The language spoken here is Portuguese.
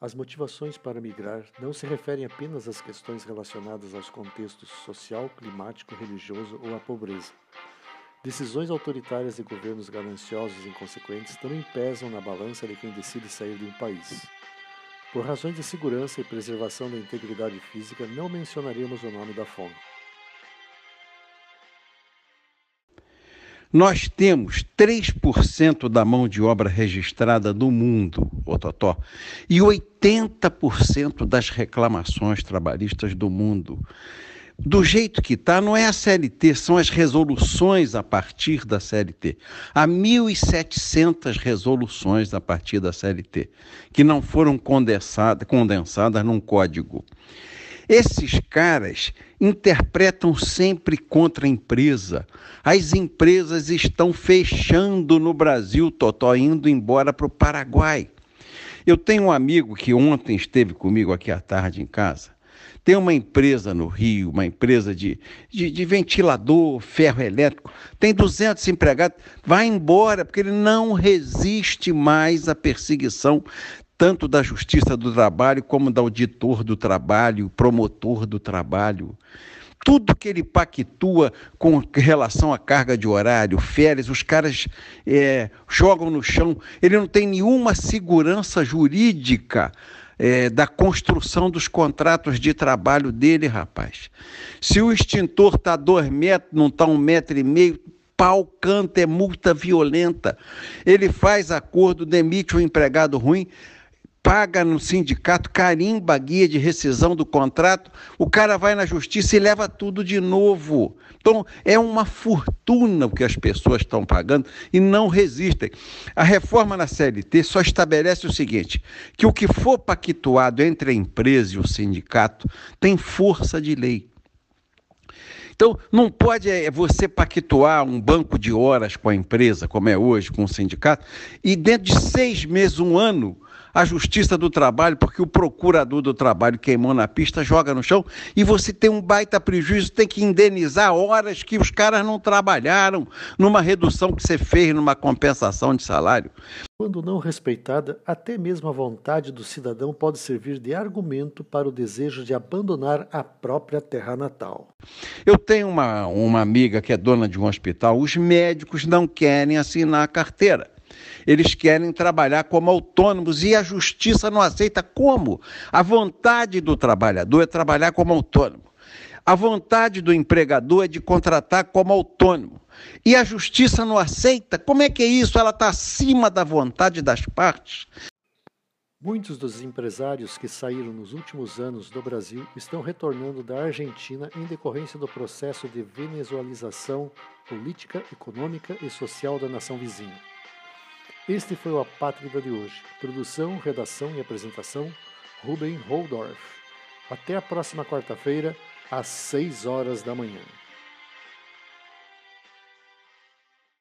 As motivações para migrar não se referem apenas às questões relacionadas aos contextos social, climático, religioso ou à pobreza. Decisões autoritárias de governos gananciosos e inconsequentes também pesam na balança de quem decide sair de um país. Por razões de segurança e preservação da integridade física, não mencionaremos o nome da fonte. Nós temos 3% da mão de obra registrada do mundo, Ototó, e 80% das reclamações trabalhistas do mundo. Do jeito que está, não é a CLT, são as resoluções a partir da CLT. Há 1.700 resoluções a partir da CLT, que não foram condensadas, condensadas num código. Esses caras interpretam sempre contra a empresa. As empresas estão fechando no Brasil, Totó, indo embora para o Paraguai. Eu tenho um amigo que ontem esteve comigo aqui à tarde em casa. Tem uma empresa no Rio, uma empresa de, de, de, ventilador, ferro elétrico, tem 200 empregados, vai embora, porque ele não resiste mais à perseguição tanto da Justiça do Trabalho como da auditor do trabalho, promotor do trabalho. Tudo que ele pactua com relação à carga de horário, férias, os caras é, jogam no chão. Ele não tem nenhuma segurança jurídica é, da construção dos contratos de trabalho dele, rapaz. Se o extintor está dois metros, não está um metro e meio, pau canta, é multa violenta. Ele faz acordo, demite o empregado ruim, paga no sindicato, carimba a guia de rescisão do contrato, o cara vai na justiça e leva tudo de novo. Então, é uma fortuna o que as pessoas estão pagando e não resistem. A reforma na CLT só estabelece o seguinte: que o que for pactuado entre a empresa e o sindicato tem força de lei. Então, não pode é, você pactuar um banco de horas com a empresa, como é hoje, com o sindicato, e dentro de seis meses, um ano, a Justiça do Trabalho, porque o procurador do trabalho queimou na pista, joga no chão, e você tem um baita prejuízo, tem que indenizar horas que os caras não trabalharam, numa redução que você fez, numa compensação de salário. Quando não respeitada, até mesmo a vontade do cidadão pode servir de argumento para o desejo de abandonar a própria terra natal. Eu tenho uma, uma amiga que é dona de um hospital, os médicos não querem assinar a carteira. Eles querem trabalhar como autônomos e a justiça não aceita como? A vontade do trabalhador é trabalhar como autônomo. A vontade do empregador é de contratar como autônomo. E a justiça não aceita? Como é que é isso? Ela está acima da vontade das partes. Muitos dos empresários que saíram nos últimos anos do Brasil estão retornando da Argentina em decorrência do processo de venezualização política, econômica e social da nação vizinha. Este foi o Apátrida de hoje. Produção, redação e apresentação, Ruben Holdorf. Até a próxima quarta-feira, às 6 horas da manhã.